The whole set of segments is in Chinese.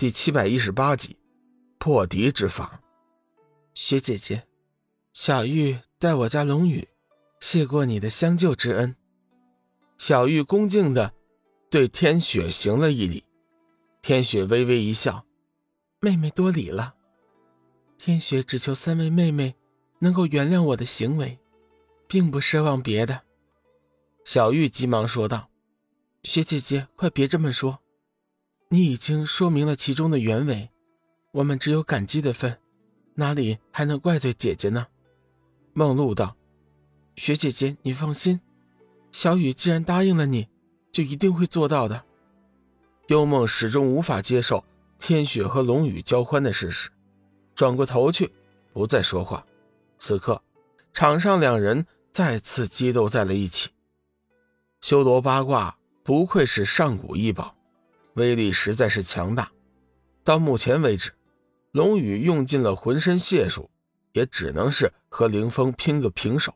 第七百一十八集，破敌之法。雪姐姐，小玉代我家龙宇，谢过你的相救之恩。小玉恭敬的对天雪行了一礼，天雪微微一笑：“妹妹多礼了。天雪只求三位妹妹能够原谅我的行为，并不奢望别的。”小玉急忙说道：“雪姐姐，快别这么说。”你已经说明了其中的原委，我们只有感激的份，哪里还能怪罪姐姐呢？梦露道：“雪姐姐，你放心，小雨既然答应了你，就一定会做到的。”幽梦始终无法接受天雪和龙宇交欢的事实，转过头去，不再说话。此刻，场上两人再次激斗在了一起。修罗八卦不愧是上古异宝。威力实在是强大，到目前为止，龙宇用尽了浑身解数，也只能是和凌风拼个平手。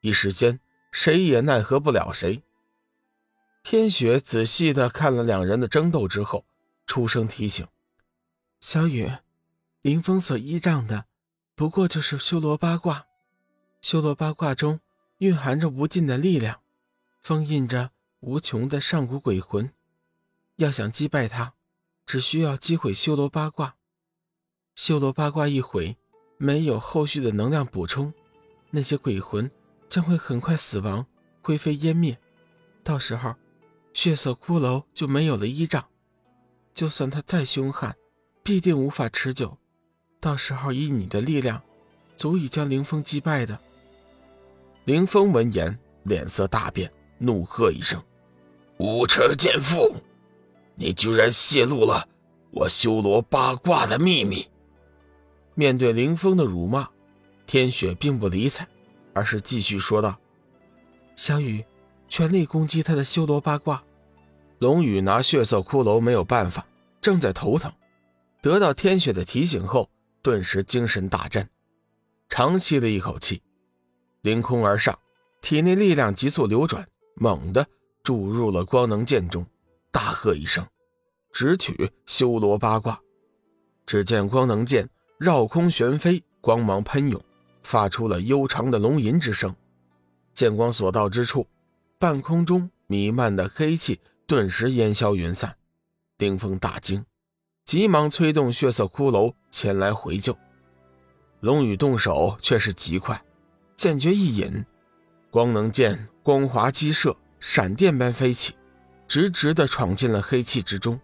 一时间，谁也奈何不了谁。天雪仔细的看了两人的争斗之后，出声提醒：“小雨，凌风所依仗的，不过就是修罗八卦。修罗八卦中蕴含着无尽的力量，封印着无穷的上古鬼魂。”要想击败他，只需要击毁修罗八卦。修罗八卦一毁，没有后续的能量补充，那些鬼魂将会很快死亡，灰飞烟灭。到时候，血色骷髅就没有了依仗。就算他再凶悍，必定无法持久。到时候，以你的力量，足以将凌风击败的。凌风闻言，脸色大变，怒喝一声：“无耻贱妇！”你居然泄露了我修罗八卦的秘密！面对林峰的辱骂，天雪并不理睬，而是继续说道：“小雨，全力攻击他的修罗八卦。”龙宇拿血色骷髅没有办法，正在头疼。得到天雪的提醒后，顿时精神大振，长吸了一口气，凌空而上，体内力量急速流转，猛地注入了光能剑中。大喝一声，直取修罗八卦。只见光能剑绕空旋飞，光芒喷涌，发出了悠长的龙吟之声。剑光所到之处，半空中弥漫的黑气顿时烟消云散。丁峰大惊，急忙催动血色骷髅前来回救。龙宇动手却是极快，剑诀一引，光能剑光华激射，闪电般飞起。直直地闯进了黑气之中，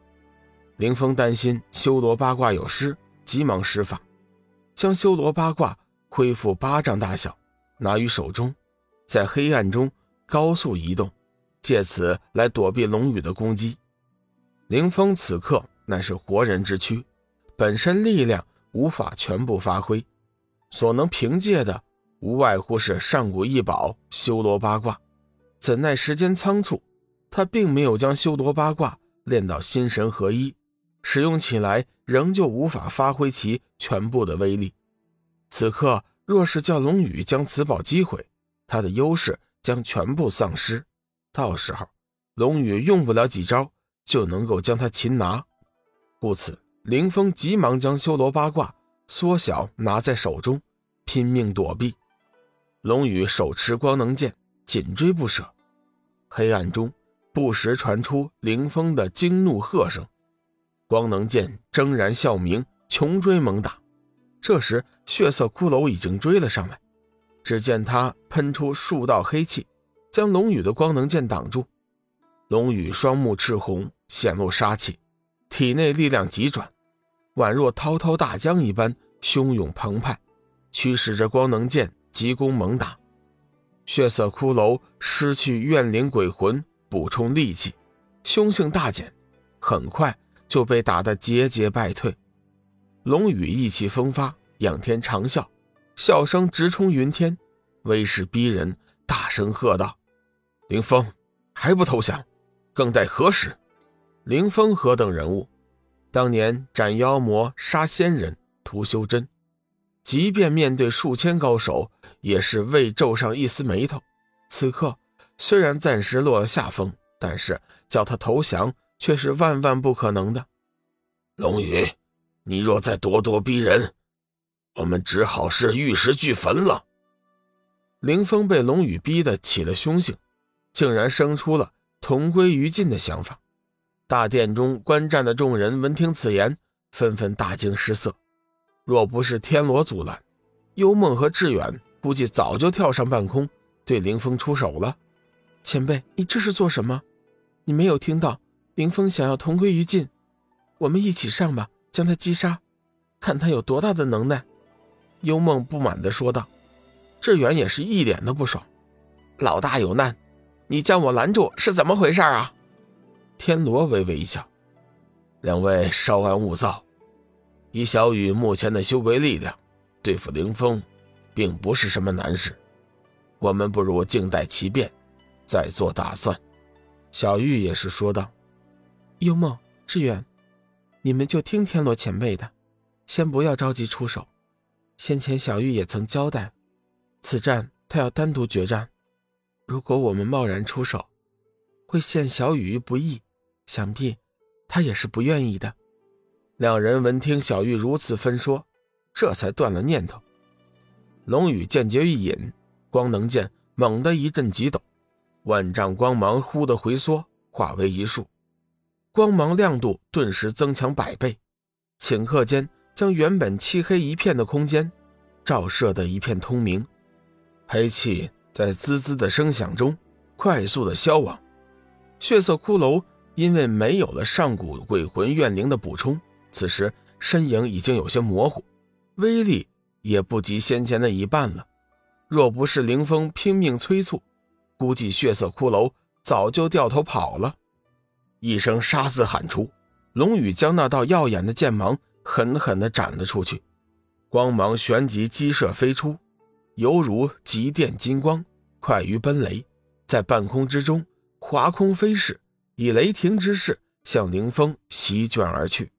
凌风担心修罗八卦有失，急忙施法，将修罗八卦恢复巴掌大小，拿于手中，在黑暗中高速移动，借此来躲避龙宇的攻击。凌风此刻乃是活人之躯，本身力量无法全部发挥，所能凭借的无外乎是上古异宝修罗八卦，怎奈时间仓促。他并没有将修罗八卦练到心神合一，使用起来仍旧无法发挥其全部的威力。此刻若是叫龙宇将此宝击毁，他的优势将全部丧失。到时候，龙宇用不了几招就能够将他擒拿。故此，凌风急忙将修罗八卦缩小拿在手中，拼命躲避。龙宇手持光能剑，紧追不舍。黑暗中。不时传出凌风的惊怒喝声，光能剑铮然啸鸣，穷追猛打。这时，血色骷髅已经追了上来，只见他喷出数道黑气，将龙宇的光能剑挡住。龙宇双目赤红，显露杀气，体内力量急转，宛若滔滔大江一般汹涌澎湃，驱使着光能剑急攻猛打。血色骷髅失去怨灵鬼魂。补充力气，凶性大减，很快就被打得节节败退。龙宇意气风发，仰天长啸，笑声直冲云天，威势逼人，大声喝道：“凌风，还不投降？更待何时？”凌风何等人物？当年斩妖魔、杀仙人、屠修真，即便面对数千高手，也是未皱上一丝眉头。此刻。虽然暂时落了下风，但是叫他投降却是万万不可能的。龙宇，你若再咄咄逼人，我们只好是玉石俱焚了。林峰被龙宇逼得起了凶性，竟然生出了同归于尽的想法。大殿中观战的众人闻听此言，纷纷大惊失色。若不是天罗阻拦，幽梦和志远估计早就跳上半空，对林峰出手了。前辈，你这是做什么？你没有听到林峰想要同归于尽？我们一起上吧，将他击杀，看他有多大的能耐。幽梦不满地说道。志远也是一脸的不爽。老大有难，你将我拦住是怎么回事啊？天罗微微一笑：“两位稍安勿躁。以小雨目前的修为力量，对付林峰，并不是什么难事。我们不如静待其变，再做打算。”小玉也是说道：“幽梦、志远。”你们就听天罗前辈的，先不要着急出手。先前小玉也曾交代，此战他要单独决战。如果我们贸然出手，会陷小雨于不义，想必他也是不愿意的。两人闻听小玉如此分说，这才断了念头。龙宇剑诀一引，光能剑猛地一阵急抖，万丈光芒忽地回缩，化为一束。光芒亮度顿时增强百倍，顷刻间将原本漆黑一片的空间照射得一片通明。黑气在滋滋的声响中快速的消亡。血色骷髅因为没有了上古鬼魂怨灵的补充，此时身影已经有些模糊，威力也不及先前的一半了。若不是凌风拼命催促，估计血色骷髅早就掉头跑了。一声“杀”字喊出，龙宇将那道耀眼的剑芒狠狠地斩了出去，光芒旋即激射飞出，犹如极电金光，快于奔雷，在半空之中划空飞逝，以雷霆之势向凌风席卷而去。